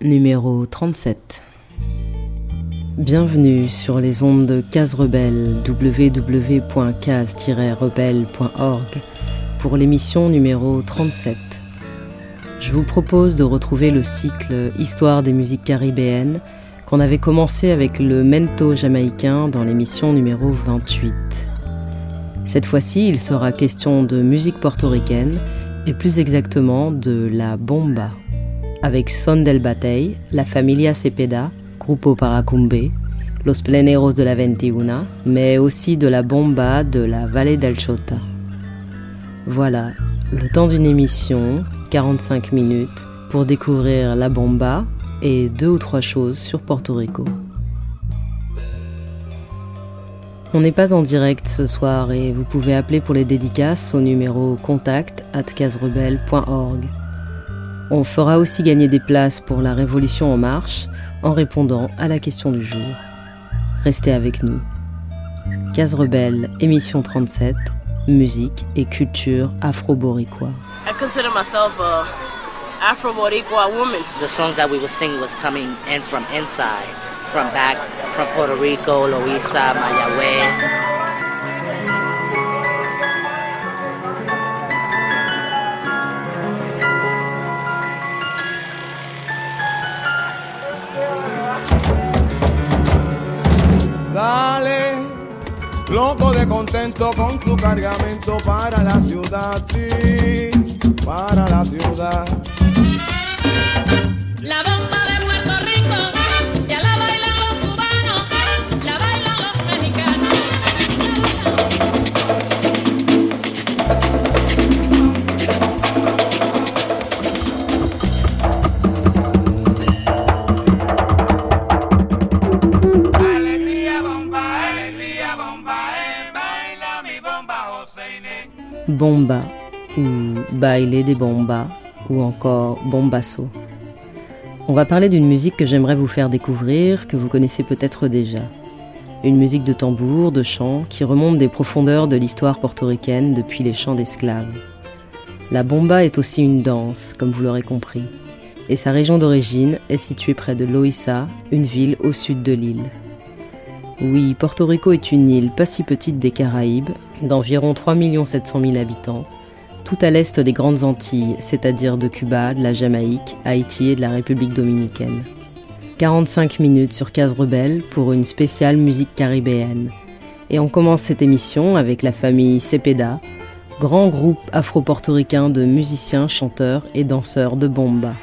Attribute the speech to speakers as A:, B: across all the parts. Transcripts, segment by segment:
A: Numéro 37 Bienvenue sur les ondes de Case Rebelle, www.case-rebelle.org, pour l'émission numéro 37. Je vous propose de retrouver le cycle Histoire des musiques caribéennes qu'on avait commencé avec le mento jamaïcain dans l'émission numéro 28. Cette fois-ci, il sera question de musique portoricaine et plus exactement de la bomba. Avec Son del Batey, la Familia Cepeda, Grupo Paracumbe, Los Pleneros de la Veintiuna, mais aussi de la bomba de la vallée del Chota. Voilà, le temps d'une émission, 45 minutes, pour découvrir la bomba et deux ou trois choses sur Porto Rico. On n'est pas en direct ce soir et vous pouvez appeler pour les dédicaces au numéro contact at. On fera aussi gagner des places pour la Révolution en marche en répondant à la question du jour. Restez avec nous. Case Rebelle, émission 37, musique et culture afro-boricua.
B: I consider myself a Afro-Boricua woman.
C: The songs that we would sing was coming in from inside, from back, from Puerto Rico, Loíza, Mayagüez.
D: Contento con su cargamento para la ciudad, sí, para la ciudad.
E: Bomba
A: ou Baile des Bombas ou encore Bombasso. On va parler d'une musique que j'aimerais vous faire découvrir, que vous connaissez peut-être déjà. Une musique de tambour, de chant, qui remonte des profondeurs de l'histoire portoricaine depuis les chants d'esclaves. La bomba est aussi une danse, comme vous l'aurez compris, et sa région d'origine est située près de Loíza, une ville au sud de l'île. Oui, Porto Rico est une île pas si petite des Caraïbes, d'environ 3 700 000 habitants, tout à l'est des Grandes Antilles, c'est-à-dire de Cuba, de la Jamaïque, Haïti et de la République dominicaine. 45 minutes sur Case Rebelle pour une spéciale musique caribéenne. Et on commence cette émission avec la famille Cepeda, grand groupe afro-portoricain de musiciens, chanteurs et danseurs de bomba.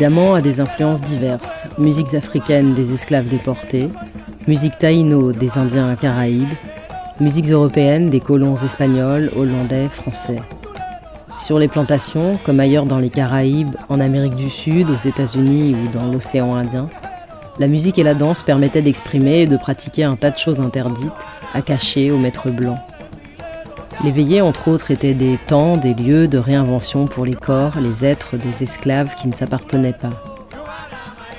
A: Évidemment, a des influences diverses. Musiques africaines des esclaves déportés, musique taïno des Indiens caraïbes, musiques européennes des colons espagnols, hollandais, français. Sur les plantations, comme ailleurs dans les Caraïbes, en Amérique du Sud, aux États-Unis ou dans l'océan Indien, la musique et la danse permettaient d'exprimer et de pratiquer un tas de choses interdites, à cacher aux maîtres blancs. Les veillées, entre autres, étaient des temps, des lieux de réinvention pour les corps, les êtres des esclaves qui ne s'appartenaient pas.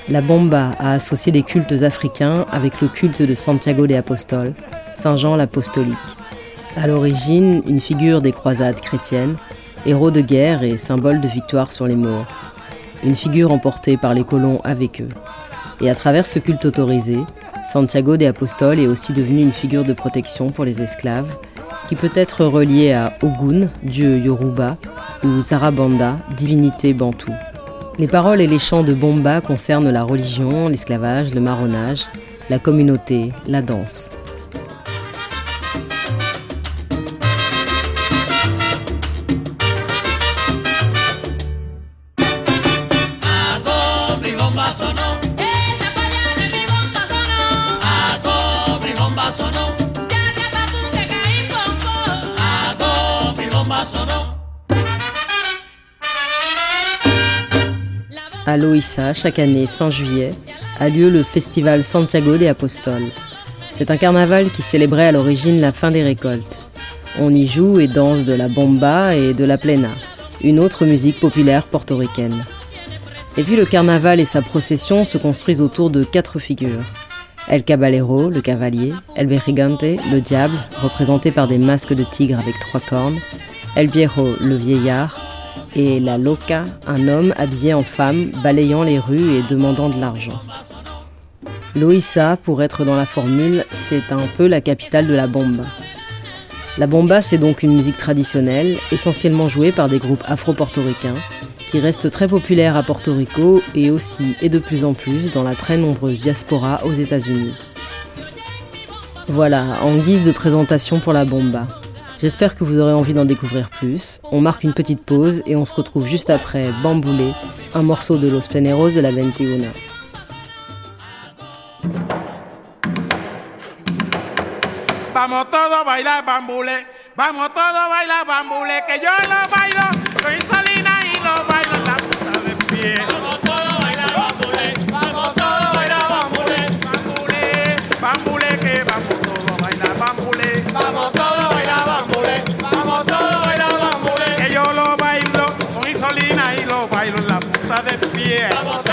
A: La bomba a associé des cultes africains avec le culte de Santiago de Apostol, Saint Jean l'Apostolique. À l'origine, une figure des croisades chrétiennes, héros de guerre et symbole de victoire sur les morts. Une figure emportée par les colons avec eux. Et à travers ce culte autorisé, Santiago de Apostol est aussi devenu une figure de protection pour les esclaves, qui peut être reliée à Ogun, dieu Yoruba, ou Zarabanda, divinité bantou. Les paroles et les chants de Bomba concernent la religion, l'esclavage, le marronnage, la communauté, la danse. À Loïssa, chaque année, fin juillet, a lieu le festival Santiago de Apostol. C'est un carnaval qui célébrait à l'origine la fin des récoltes. On y joue et danse de la bomba et de la plena, une autre musique populaire portoricaine. Et puis le carnaval et sa procession se construisent autour de quatre figures. El Caballero, le cavalier, El Berrigante, le diable, représenté par des masques de tigre avec trois cornes, El Viejo, le vieillard, et la Loca, un homme habillé en femme, balayant les rues et demandant de l'argent. Loïssa, pour être dans la formule, c'est un peu la capitale de la bomba. La bomba, c'est donc une musique traditionnelle, essentiellement jouée par des groupes afro-portoricains, qui reste très populaire à Porto Rico et aussi et de plus en plus dans la très nombreuse diaspora aux États-Unis. Voilà, en guise de présentation pour la bomba. J'espère que vous aurez envie d'en découvrir plus. On marque une petite pause et on se retrouve juste après Bamboulé, un morceau de Los Pleneros de la 21.
F: Vamos todos a bailar bambule, vamos todos a bailar bambule, que yo lo bailo, soy Salina y lo bailo en la punta de pie. yeah.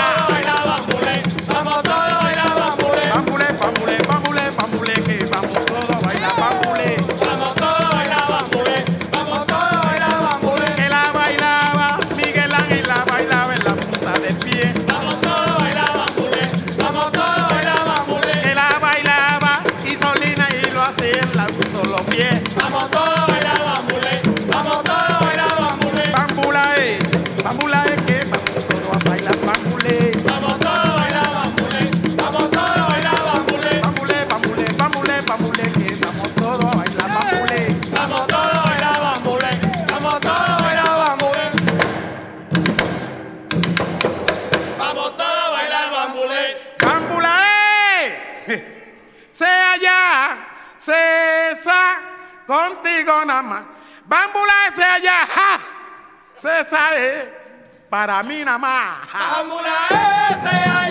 F: Gonama. Bambulancia allá, ja. Para mí nada más. Bambulancia
A: allá.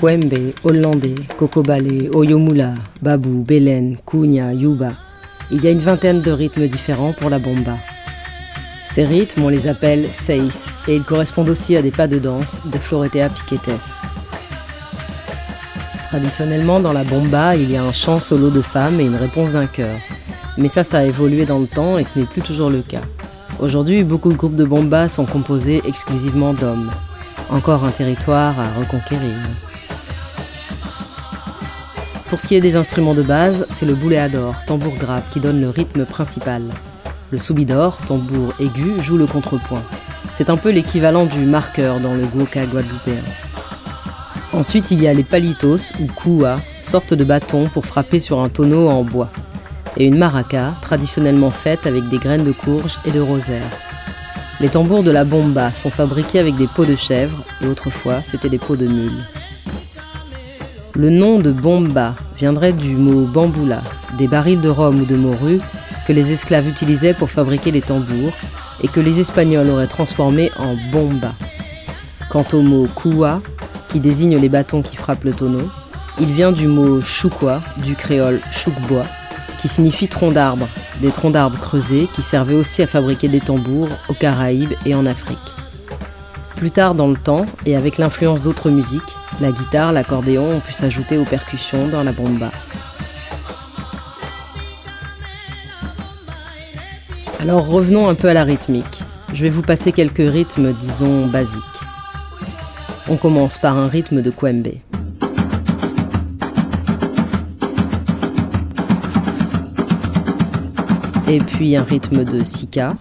A: Kwembe, Hollandais, Kokobale, Oyomula, Babou, Belen, Kunya, Yuba. Il y a une vingtaine de rythmes différents pour la bomba. Ces rythmes, on les appelle seis, et ils correspondent aussi à des pas de danse de Floretea Piquetes. Traditionnellement, dans la bomba, il y a un chant solo de femme et une réponse d'un chœur. Mais ça, ça a évolué dans le temps et ce n'est plus toujours le cas. Aujourd'hui, beaucoup de groupes de bomba sont composés exclusivement d'hommes. Encore un territoire à reconquérir. Pour ce qui est des instruments de base, c'est le bouléador, tambour grave, qui donne le rythme principal. Le soubidor, tambour aigu, joue le contrepoint. C'est un peu l'équivalent du marqueur dans le guoka guadeloupéen. Ensuite, il y a les palitos ou koua, sorte de bâton pour frapper sur un tonneau en bois. Et une maraca, traditionnellement faite avec des graines de courge et de rosaire. Les tambours de la bomba sont fabriqués avec des peaux de chèvre et autrefois c'était des peaux de mule. Le nom de bomba viendrait du mot bamboula, des barils de rhum ou de morue que les esclaves utilisaient pour fabriquer les tambours et que les Espagnols auraient transformé en bomba. Quant au mot koua, qui désigne les bâtons qui frappent le tonneau, il vient du mot choukwa, du créole choukbois, qui signifie tronc d'arbre, des troncs d'arbres creusés qui servaient aussi à fabriquer des tambours aux Caraïbes et en Afrique. Plus tard dans le temps, et avec l'influence d'autres musiques, la guitare, l'accordéon ont pu s'ajouter aux percussions dans la bomba. Alors revenons un peu à la rythmique. Je vais vous passer quelques rythmes, disons, basiques. On commence par un rythme de kwembe. Et puis un rythme de sika.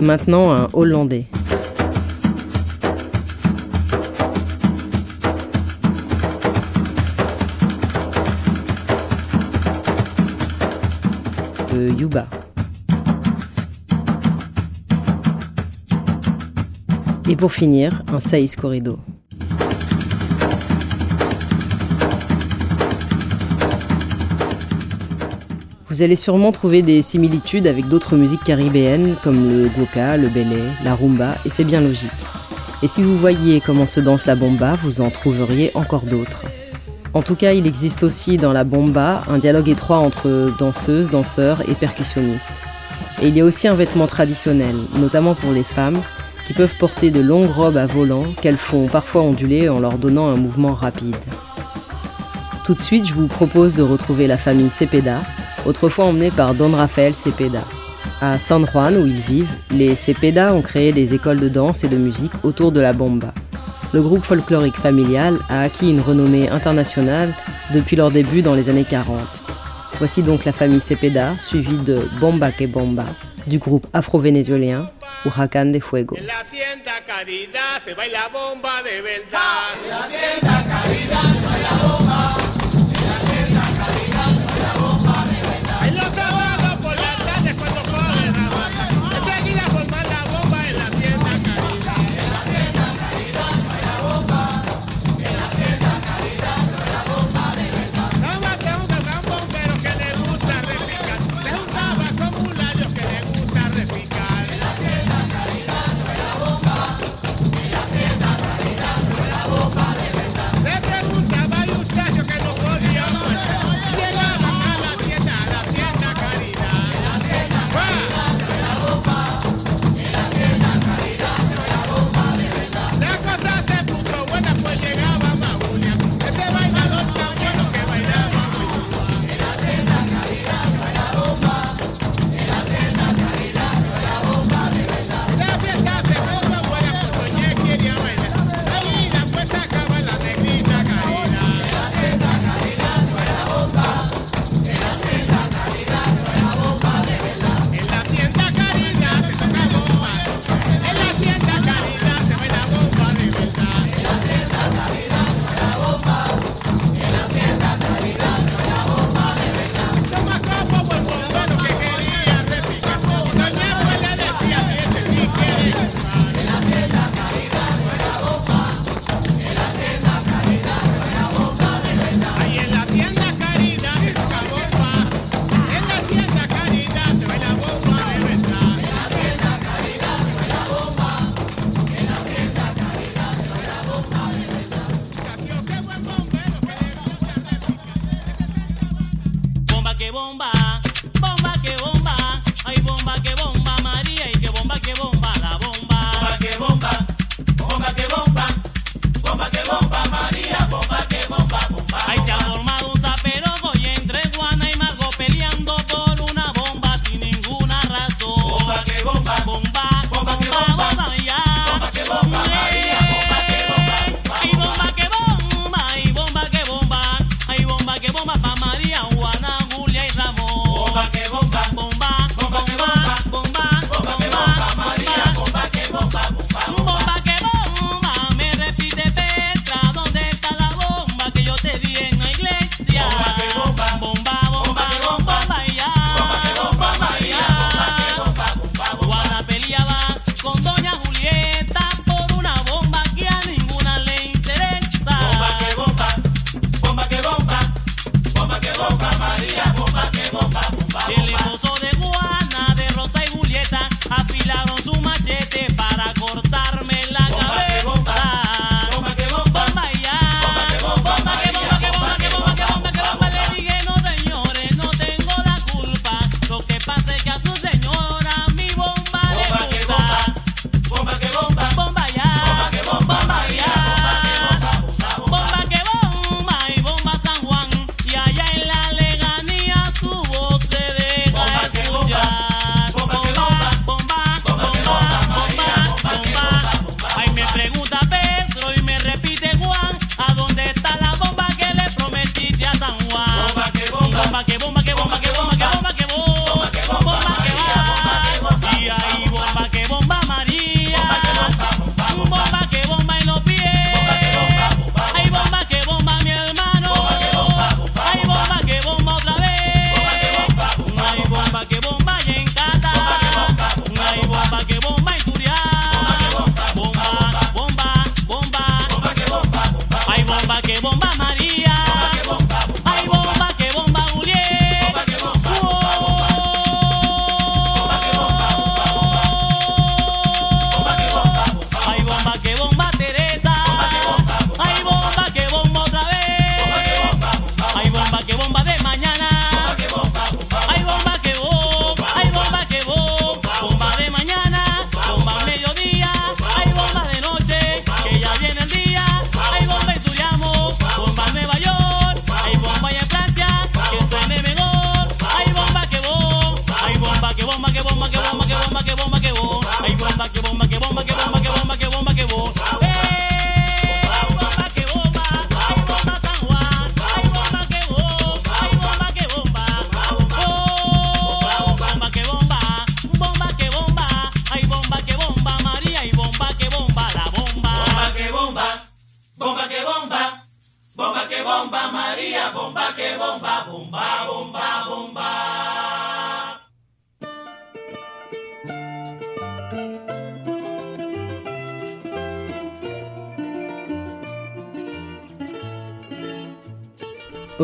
A: Maintenant un hollandais. Le yuba. Et pour finir, un saïs corrido. Vous allez sûrement trouver des similitudes avec d'autres musiques caribéennes comme le goka, le belé, la rumba, et c'est bien logique. Et si vous voyiez comment se danse la bomba, vous en trouveriez encore d'autres. En tout cas, il existe aussi dans la bomba un dialogue étroit entre danseuses, danseurs et percussionnistes. Et il y a aussi un vêtement traditionnel, notamment pour les femmes, qui peuvent porter de longues robes à volants qu'elles font parfois onduler en leur donnant un mouvement rapide. Tout de suite, je vous propose de retrouver la famille Cepeda, autrefois emmenée par Don Rafael Cepeda. À San Juan, où ils vivent, les Cepeda ont créé des écoles de danse et de musique autour de la bomba. Le groupe folklorique familial a acquis une renommée internationale depuis leur début dans les années 40. Voici donc la famille Cepeda, suivie de Bomba que Bomba, du groupe afro-vénézuélien Huracan de Fuego.
F: En la hacienda Caridad se baila bomba de verdad. En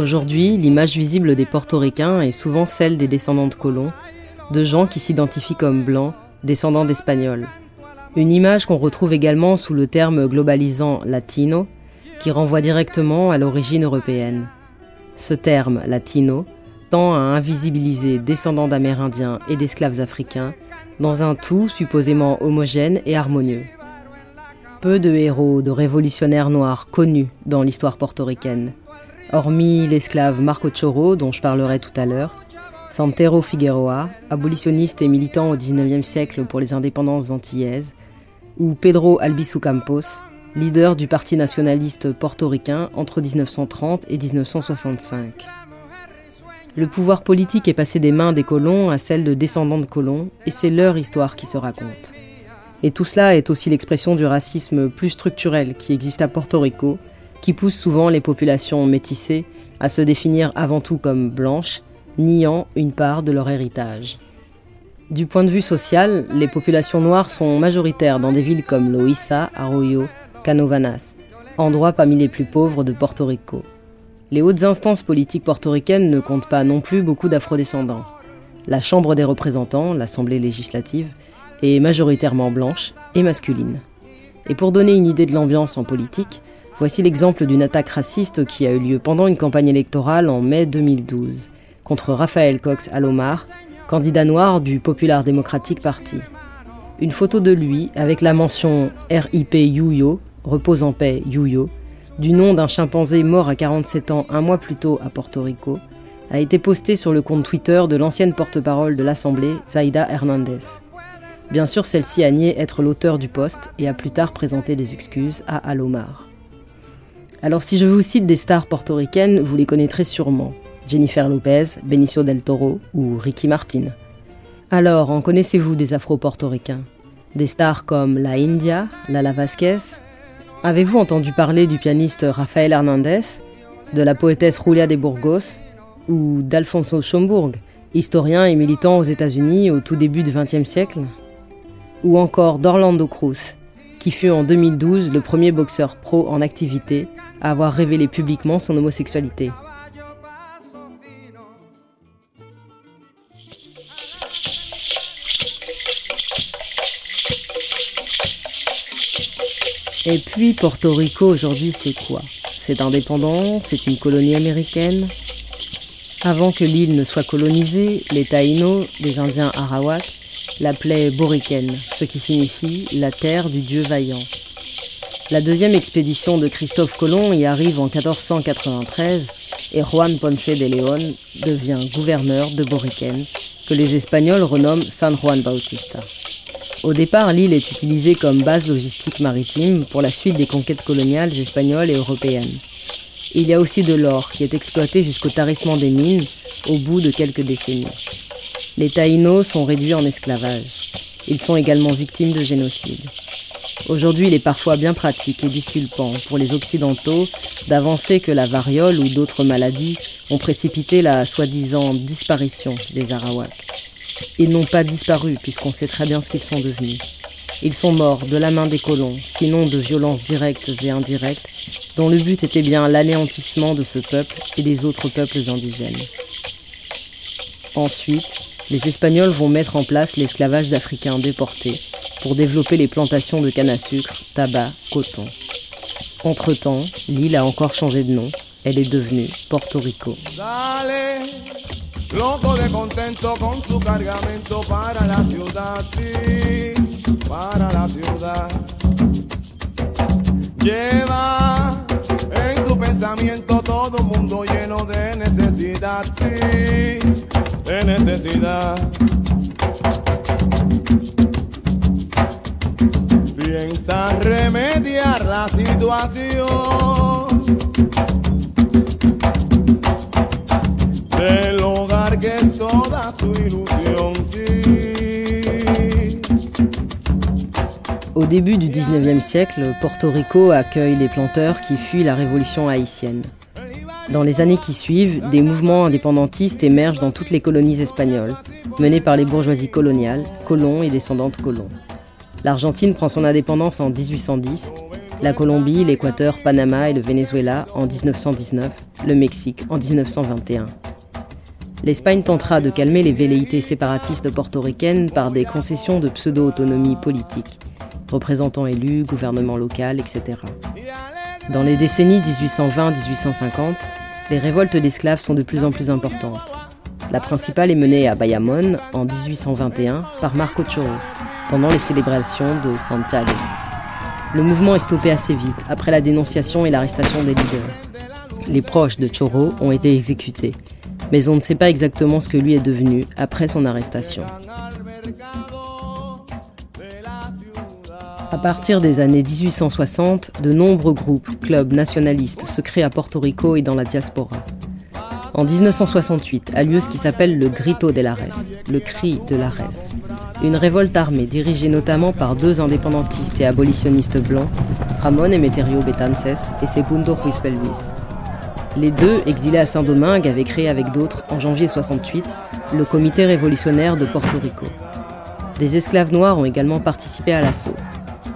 A: Aujourd'hui, l'image visible des portoricains est souvent celle des descendants de colons, de gens qui s'identifient comme blancs, descendants d'Espagnols. Une image qu'on retrouve également sous le terme globalisant latino, qui renvoie directement à l'origine européenne. Ce terme latino tend à invisibiliser descendants d'Amérindiens et d'esclaves africains dans un tout supposément homogène et harmonieux. Peu de héros de révolutionnaires noirs connus dans l'histoire portoricaine. Hormis l'esclave Marco Choro, dont je parlerai tout à l'heure, Santero Figueroa, abolitionniste et militant au XIXe siècle pour les indépendances antillaises, ou Pedro Albizu Campos, leader du Parti nationaliste portoricain entre 1930 et 1965. Le pouvoir politique est passé des mains des colons à celles de descendants de colons, et c'est leur histoire qui se raconte. Et tout cela est aussi l'expression du racisme plus structurel qui existe à Porto Rico, qui pousse souvent les populations métissées à se définir avant tout comme blanches, niant une part de leur héritage. Du point de vue social, les populations noires sont majoritaires dans des villes comme Loíza, Arroyo, Canovanas, endroits parmi les plus pauvres de Porto Rico. Les hautes instances politiques portoricaines ne comptent pas non plus beaucoup d'afrodescendants. La Chambre des représentants, l'Assemblée législative, est majoritairement blanche et masculine. Et pour donner une idée de l'ambiance en politique, voici l'exemple d'une attaque raciste qui a eu lieu pendant une campagne électorale en mai 2012 contre Raphaël Cox Alomar, candidat noir du Popular Democratic Party. Une photo de lui avec la mention RIP Yuyo, repose en paix Yuyo, du nom d'un chimpanzé mort à 47 ans un mois plus tôt à Porto Rico, a été postée sur le compte Twitter de l'ancienne porte-parole de l'Assemblée, Zaida Hernandez. Bien sûr, celle-ci a nié être l'auteur du poste et a plus tard présenté des excuses à Alomar. Alors si je vous cite des stars portoricaines, vous les connaîtrez sûrement. Jennifer Lopez, Benicio del Toro ou Ricky Martin. Alors, en connaissez-vous des afro-portoricains? Des stars comme La India, Lala Vasquez Avez-vous entendu parler du pianiste Rafael Hernandez De la poétesse Julia de Burgos Ou d'Alfonso Schomburg, historien et militant aux États-Unis au tout début du XXe siècle? Ou encore d'Orlando Cruz, qui fut en 2012 le premier boxeur pro en activité avoir révélé publiquement son homosexualité. Et puis Porto Rico aujourd'hui c'est quoi? C'est indépendant, c'est une colonie américaine? Avant que l'île ne soit colonisée, les Taïnos, les Indiens Arawak, l'appelaient Boriken, ce qui signifie la terre du dieu vaillant. La deuxième expédition de Christophe Colomb y arrive en 1493 et Juan Ponce de León devient gouverneur de Boriken, que les Espagnols renomment San Juan Bautista. Au départ, l'île est utilisée comme base logistique maritime pour la suite des conquêtes coloniales espagnoles et européennes. Il y a aussi de l'or qui est exploité jusqu'au tarissement des mines au bout de quelques décennies. Les Taïnos sont réduits en esclavage. Ils sont également victimes de génocide. Aujourd'hui, il est parfois bien pratique et disculpant pour les Occidentaux d'avancer que la variole ou d'autres maladies ont précipité la soi-disant disparition des Arawaks. Ils n'ont pas disparu puisqu'on sait très bien ce qu'ils sont devenus. Ils sont morts de la main des colons, sinon de violences directes et indirectes, dont le but était bien l'anéantissement de ce peuple et des autres peuples indigènes. Ensuite, les Espagnols vont mettre en place l'esclavage d'Africains déportés pour développer les plantations de canne à sucre, tabac, coton. Entre-temps, l'île a encore changé de nom. Elle est devenue Porto Rico.
D: Lleva en su pensamiento todo un mundo lleno de necesidad, sí, de necesidad.
A: Au début du 19e siècle, Porto Rico accueille les planteurs qui fuient la révolution haïtienne. Dans les années qui suivent, des mouvements indépendantistes émergent dans toutes les colonies espagnoles, menés par les bourgeoisies coloniales, colons et descendants de colons. L'Argentine prend son indépendance en 1810, la Colombie, l'Équateur, Panama et le Venezuela en 1919, le Mexique en 1921. L'Espagne tentera de calmer les velléités séparatistes portoricaines par des concessions de pseudo-autonomie politique, représentants élus, gouvernement local, etc. Dans les décennies 1820-1850, les révoltes d'esclaves sont de plus en plus importantes. La principale est menée à Bayamón en 1821 par Marco Choro, pendant les célébrations de Santiago. Le mouvement est stoppé assez vite après la dénonciation et l'arrestation des leaders. Les proches de Choro ont été exécutés, mais on ne sait pas exactement ce que lui est devenu après son arrestation. À partir des années 1860, de nombreux groupes, clubs nationalistes se créent à Porto Rico et dans la diaspora. En 1968 a lieu ce qui s'appelle le Grito de la Res, le cri de la Res. Une révolte armée dirigée notamment par deux indépendantistes et abolitionnistes blancs, Ramon Emeterio Betances et Segundo Ruiz. Les deux, exilés à Saint-Domingue, avaient créé avec d'autres, en janvier 68, le Comité révolutionnaire de Porto Rico. Des esclaves noirs ont également participé à l'assaut.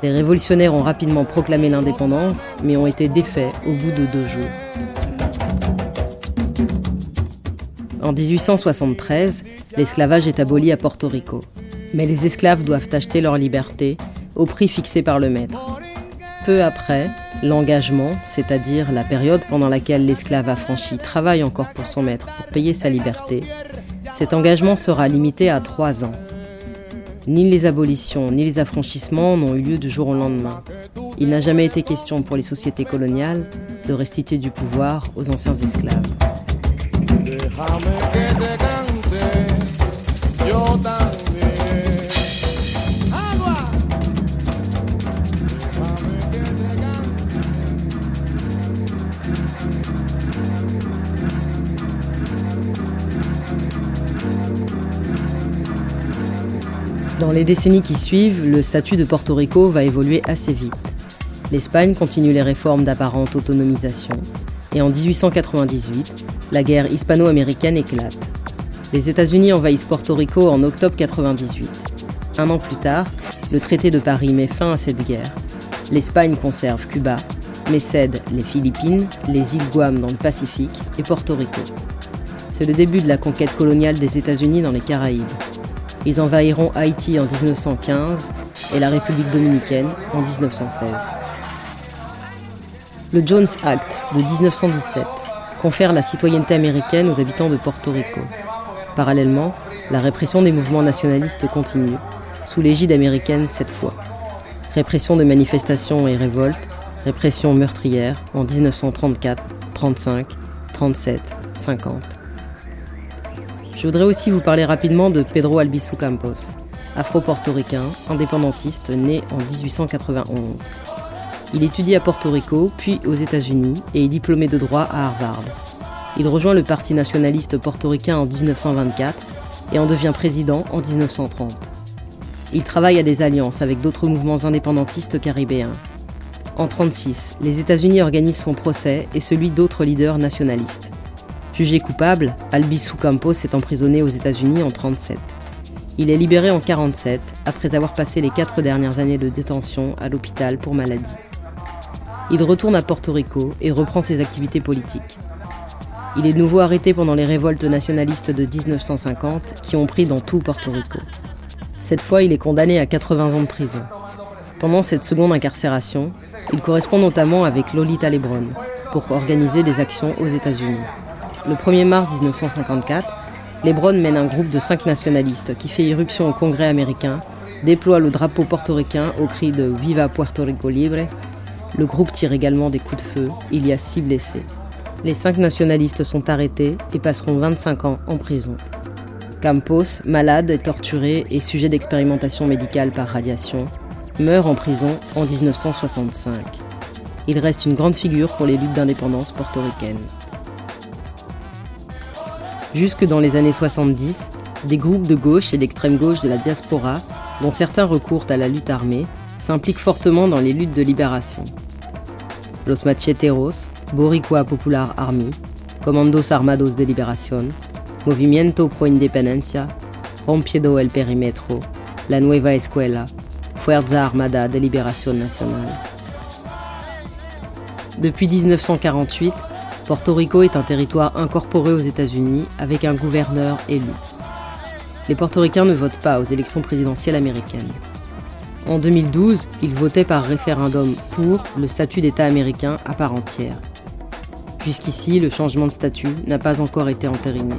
A: Les révolutionnaires ont rapidement proclamé l'indépendance, mais ont été défaits au bout de deux jours. En 1873, l'esclavage est aboli à Porto Rico. Mais les esclaves doivent acheter leur liberté au prix fixé par le maître. Peu après, l'engagement, c'est-à-dire la période pendant laquelle l'esclave affranchi travaille encore pour son maître pour payer sa liberté, cet engagement sera limité à trois ans. Ni les abolitions ni les affranchissements n'ont eu lieu du jour au lendemain. Il n'a jamais été question pour les sociétés coloniales de restituer du pouvoir aux anciens esclaves. Dans les décennies qui suivent, le statut de Porto Rico va évoluer assez vite. L'Espagne continue les réformes d'apparente autonomisation. Et en 1898, la guerre hispano-américaine éclate. Les États-Unis envahissent Porto Rico en octobre 98. Un an plus tard, le traité de Paris met fin à cette guerre. L'Espagne conserve Cuba, mais cède les Philippines, les îles Guam dans le Pacifique et Porto Rico. C'est le début de la conquête coloniale des États-Unis dans les Caraïbes. Ils envahiront Haïti en 1915 et la République dominicaine en 1916. Le Jones Act de 1917 confère la citoyenneté américaine aux habitants de Porto Rico. Parallèlement, la répression des mouvements nationalistes continue, sous l'égide américaine cette fois. Répression de manifestations et révoltes, répression meurtrière en 1934, 35, 37, 50. Je voudrais aussi vous parler rapidement de Pedro Albizu Campos, afro-portoricain, indépendantiste, né en 1891. Il étudie à Porto Rico, puis aux États-Unis, et est diplômé de droit à Harvard. Il rejoint le Parti nationaliste portoricain en 1924 et en devient président en 1930. Il travaille à des alliances avec d'autres mouvements indépendantistes caribéens. En 1936, les États-Unis organisent son procès et celui d'autres leaders nationalistes. Jugé coupable, Albizu Campos est emprisonné aux États-Unis en 1937. Il est libéré en 1947 après avoir passé les quatre dernières années de détention à l'hôpital pour maladie. Il retourne à Porto Rico et reprend ses activités politiques. Il est de nouveau arrêté pendant les révoltes nationalistes de 1950 qui ont pris dans tout Porto Rico. Cette fois, il est condamné à 80 ans de prison. Pendant cette seconde incarcération, il correspond notamment avec Lolita Lebron pour organiser des actions aux États-Unis. Le 1er mars 1954, Lebron mène un groupe de cinq nationalistes qui fait irruption au Congrès américain, déploie le drapeau portoricain au cri de Viva Puerto Rico Libre. Le groupe tire également des coups de feu. Il y a six blessés. Les cinq nationalistes sont arrêtés et passeront 25 ans en prison. Campos, malade torturé et sujet d'expérimentation médicale par radiation, meurt en prison en 1965. Il reste une grande figure pour les luttes d'indépendance portoricaines. Jusque dans les années 70, des groupes de gauche et d'extrême gauche de la diaspora, dont certains recourent à la lutte armée, s'impliquent fortement dans les luttes de libération. Los Macheteros, Boricua Popular Army, Comandos Armados de Liberación, Movimiento Pro Independencia, Rompiedo el Perimetro, La Nueva Escuela, Fuerza Armada de Liberación Nacional. Depuis 1948, Porto Rico est un territoire incorporé aux États-Unis avec un gouverneur élu. Les portoricains ne votent pas aux élections présidentielles américaines. En 2012, ils votaient par référendum pour le statut d'État américain à part entière. Jusqu'ici, le changement de statut n'a pas encore été entériné.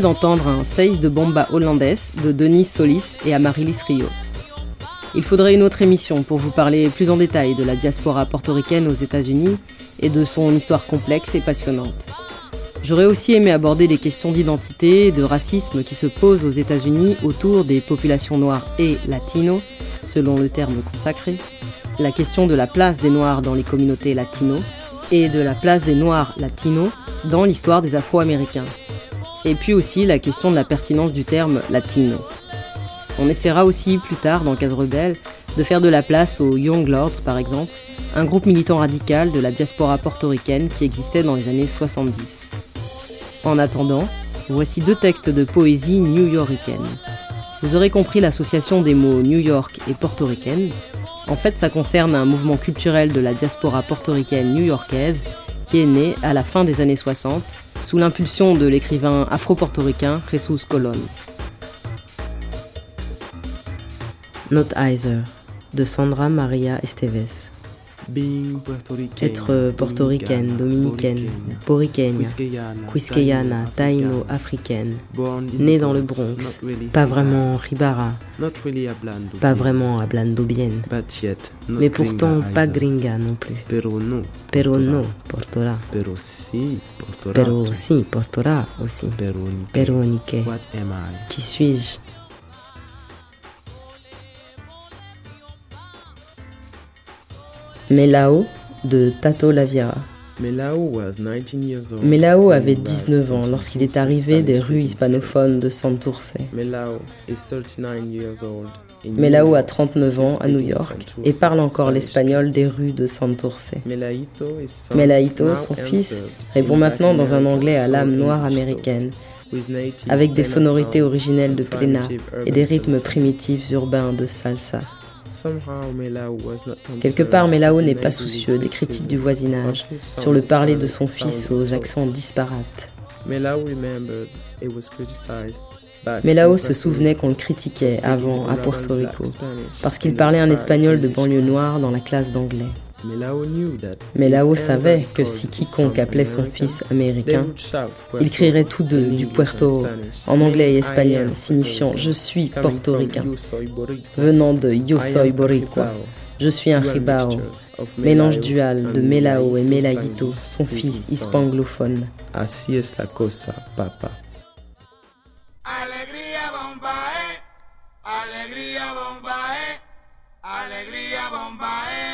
A: D'entendre un Seis de Bomba hollandaise de Denis Solis et Amarilis Rios. Il faudrait une autre émission pour vous parler plus en détail de la diaspora portoricaine aux États-Unis et de son histoire complexe et passionnante. J'aurais aussi aimé aborder des questions d'identité et de racisme qui se posent aux États-Unis autour des populations noires et latino, selon le terme consacré, la question de la place des Noirs dans les communautés latino et de la place des Noirs latinos dans l'histoire des Afro-Américains. Et puis aussi la question de la pertinence du terme latino. On essaiera aussi plus tard dans Case Rebelle de faire de la place aux Young Lords par exemple, un groupe militant radical de la diaspora portoricaine qui existait dans les années 70. En attendant, voici deux textes de poésie new-yorkaine. Vous aurez compris l'association des mots New York et portoricaine. En fait, ça concerne un mouvement culturel de la diaspora portoricaine new-yorkaise qui est né à la fin des années 60 sous l'impulsion de l'écrivain afro-portoricain Jesus Colon. Not de Sandra Maria Esteves. Être portoricaine, dominicaine, poricaine, quisqueyana, taino, africaine, née dans le Bronx, pas vraiment ribara, pas vraiment hablando bien, mais pourtant pas gringa non plus. Pero no, portora.
G: Pero si, portora.
A: Pero si, portora aussi. Qui suis-je? Melao de Tato Laviera.
G: Melao was 19 years old.
A: Melao avait
G: coming back
A: 19 ans lorsqu'il est arrivé des rues hispanophones de Santurce.
G: Melao is 39 years old. in New
A: Melao a
G: York.
A: 39 ans à New York et parle encore l'espagnol des rues de Santurce.
G: Melaito, son-
A: fils, répond
G: in
A: maintenant dans un anglais à l'âme noire américaine, avec des sonorités originelles de plena et des rythmes primitifs urbains de salsa. Quelque part, Melao n'est pas soucieux des critiques du voisinage sur le parler de son fils aux accents disparates.
G: Melao
A: se souvenait qu'on le critiquait avant à Puerto Rico parce qu'il parlait un espagnol de banlieue noire dans la classe d'anglais.
G: Melao knew that
A: Mais Lao
G: if
A: savait
G: anyone
A: que
G: called
A: si
G: his
A: quiconque
G: son
A: appelait son
G: American,
A: fils américain,
G: Puerto
A: crieraient tous deux du Puerto en anglais et
G: I
A: espagnol,
G: am
A: signifiant
G: Puerto
A: je suis
G: Rican, coming from
A: portoricain, venant de Yo
G: I
A: soy
G: am
A: boricua. Je suis un
G: dual
A: ribao, mélange
G: Melao
A: dual de
G: and
A: Melao et
G: Melaito
A: Melaguito, son fils hispanglophone.
G: Así es la cosa, papa.
D: Alegría bombae, alegría bombae, alegría bombae,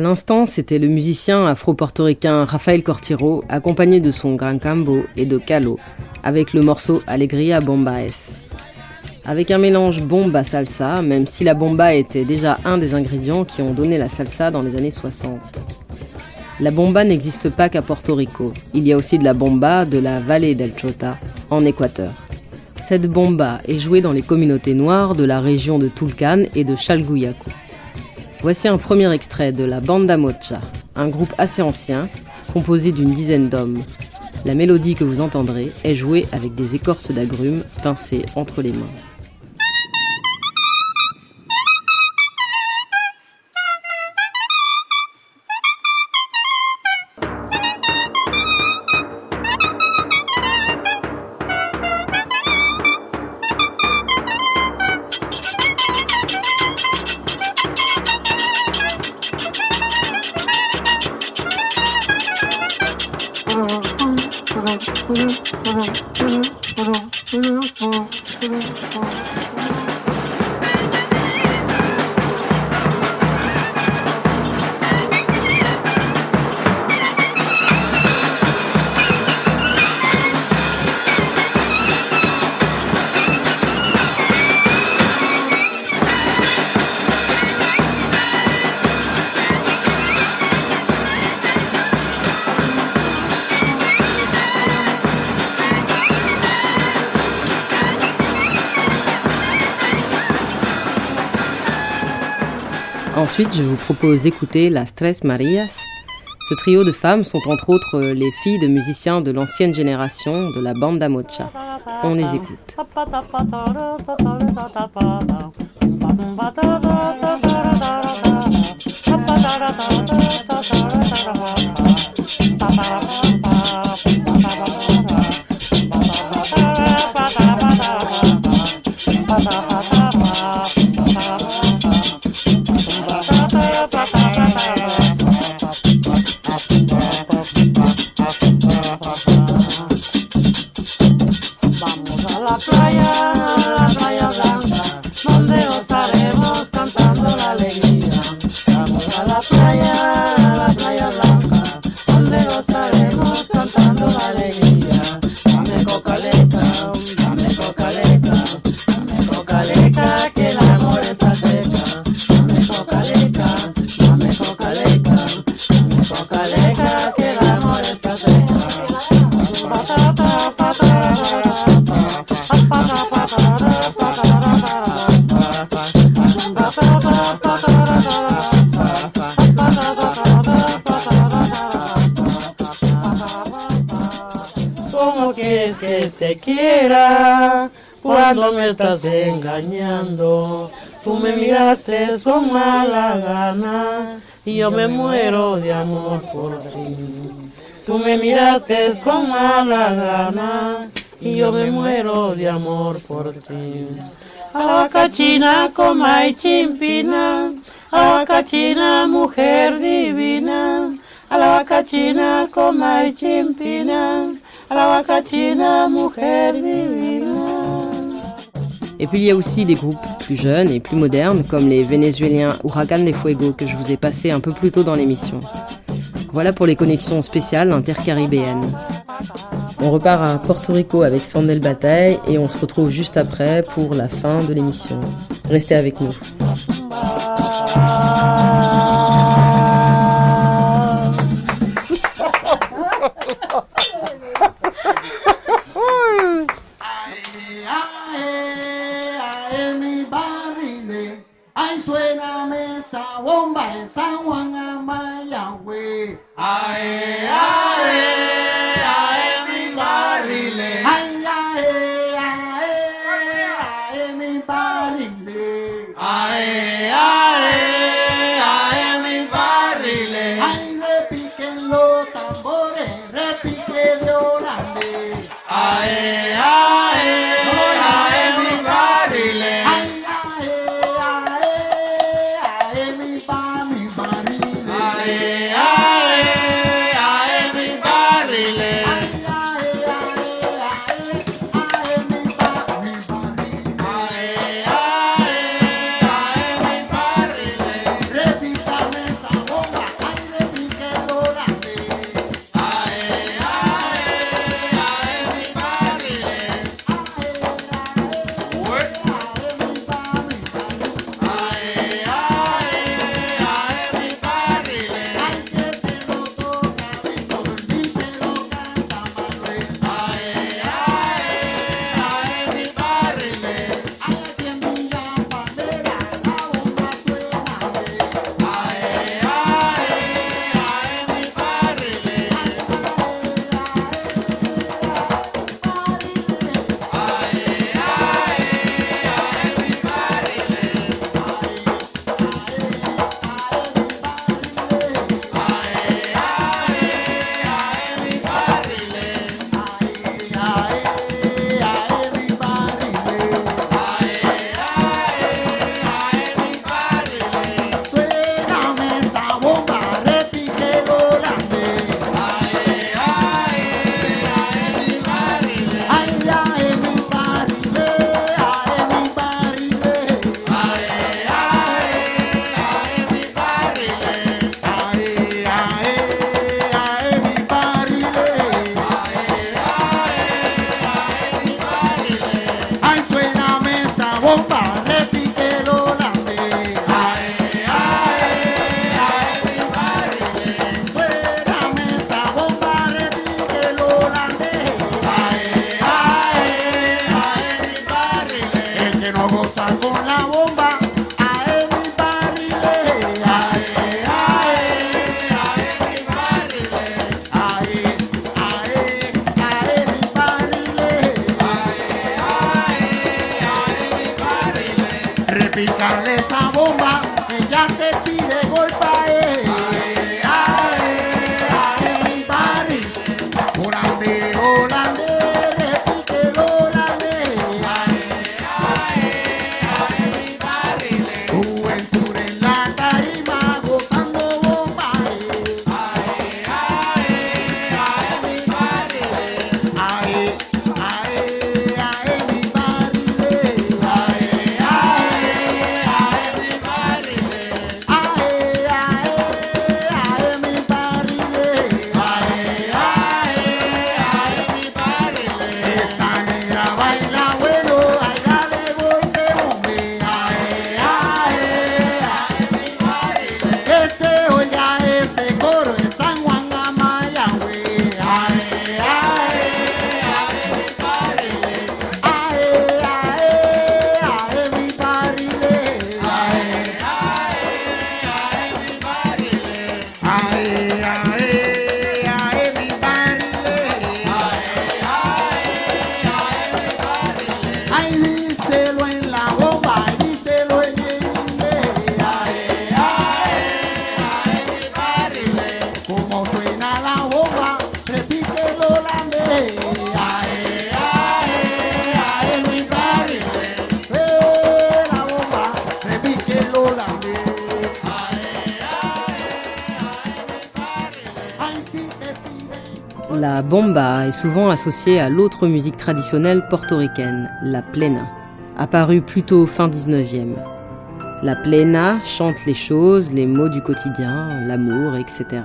A: À l'instant, c'était le musicien afro-portoricain Rafael Cortiro, accompagné de son Gran Cambo et de Calo, avec le morceau Alegria Bombaes. Avec un mélange bomba salsa, même si la bomba était déjà un des ingrédients qui ont donné la salsa dans les années 60. La bomba n'existe pas qu'à Porto Rico. Il y a aussi de la bomba de la vallée del Chota, en Équateur. Cette bomba est jouée dans les communautés noires de la région de Tulcan et de Chalguyaco. Voici un premier extrait de la Banda Mocha, un groupe assez ancien, composé d'une dizaine d'hommes. La mélodie que vous entendrez est jouée avec des écorces d'agrumes pincées entre les mains. Ensuite, je vous propose d'écouter Las Tres Marias. Ce trio de femmes sont entre autres les filles de musiciens de l'ancienne génération de la banda mocha. On les écoute.
H: Vamos te quiera cuando me estás engañando? Tú me miraste con mala gana y yo me muero de amor por ti. Tú me miraste con mala gana y yo me muero de amor por ti. A la vaca china coma y chimpina, a la vaca china mujer divina, a la vaca china coma y chimpina, la.
A: Et puis il y a aussi des groupes plus jeunes et plus modernes, comme les vénézuéliens Huracan de Fuego que je vous ai passé un peu plus tôt dans l'émission. Voilà pour les connexions spéciales intercaribéennes. On repart à Porto Rico avec Sandel Bataille et on se retrouve juste après pour la fin de l'émission. Restez avec nous.
I: Ay, mi barrile. Ay, suena esa bomba en San Juan Amayagüe. Ay, ay, ay,
A: est souvent associée à l'autre musique traditionnelle portoricaine, la plena, apparue plutôt fin 19e. La plena chante les choses, les mots du quotidien, l'amour, etc.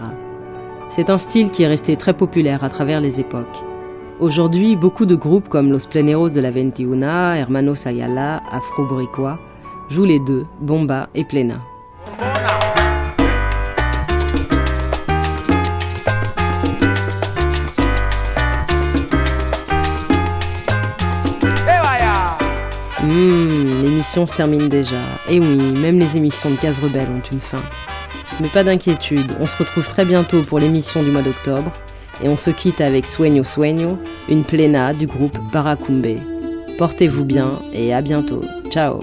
A: C'est un style qui est resté très populaire à travers les époques. Aujourd'hui, beaucoup de groupes comme Los Pleneros de la Veintiuna, Hermanos Ayala, Afro Boricua jouent les deux, bomba et plena. Se termine déjà. Et oui, même les émissions de Case Rebelle ont une fin. Mais pas d'inquiétude, on se retrouve très bientôt pour l'émission du mois d'octobre. Et on se quitte avec Sueño Sueño, une pléna du groupe Paracumbe. Portez-vous bien et à bientôt. Ciao